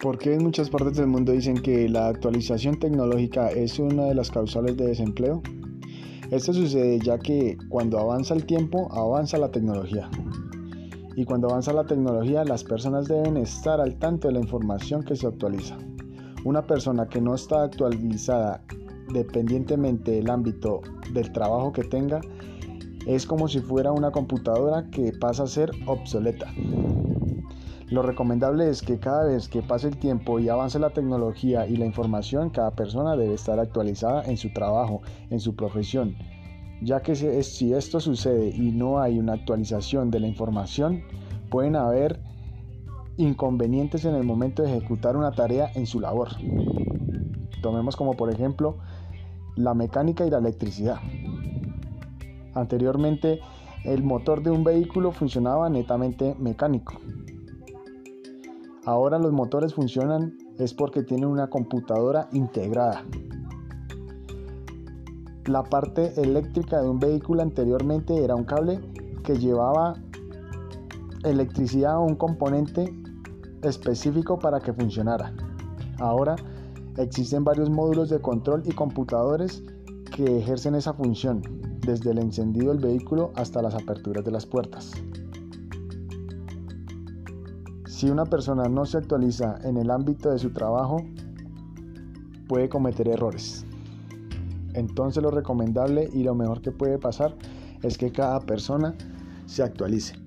¿Por qué en muchas partes del mundo dicen que la actualización tecnológica es una de las causales de desempleo? Esto sucede ya que cuando avanza el tiempo, avanza la tecnología. Y cuando avanza la tecnología, las personas deben estar al tanto de la información que se actualiza. Una persona que no está actualizada dependientemente del ámbito del trabajo que tenga, es como si fuera una computadora que pasa a ser obsoleta. Lo recomendable es que cada vez que pase el tiempo y avance la tecnología y la información, cada persona debe estar actualizada en su trabajo, en su profesión, ya que si esto sucede y no hay una actualización de la información, pueden haber inconvenientes en el momento de ejecutar una tarea en su labor. Tomemos como por ejemplo la mecánica y la electricidad. Anteriormente el motor de un vehículo funcionaba netamente mecánico, Ahora los motores funcionan es porque tienen una computadora integrada. La parte eléctrica de un vehículo anteriormente era un cable que llevaba electricidad a un componente específico para que funcionara. Ahora existen varios módulos de control y computadores que ejercen esa función, desde el encendido del vehículo hasta las aperturas de las puertas. Si una persona no se actualiza en el ámbito de su trabajo, puede cometer errores. Entonces lo recomendable y lo mejor que puede pasar es que cada persona se actualice.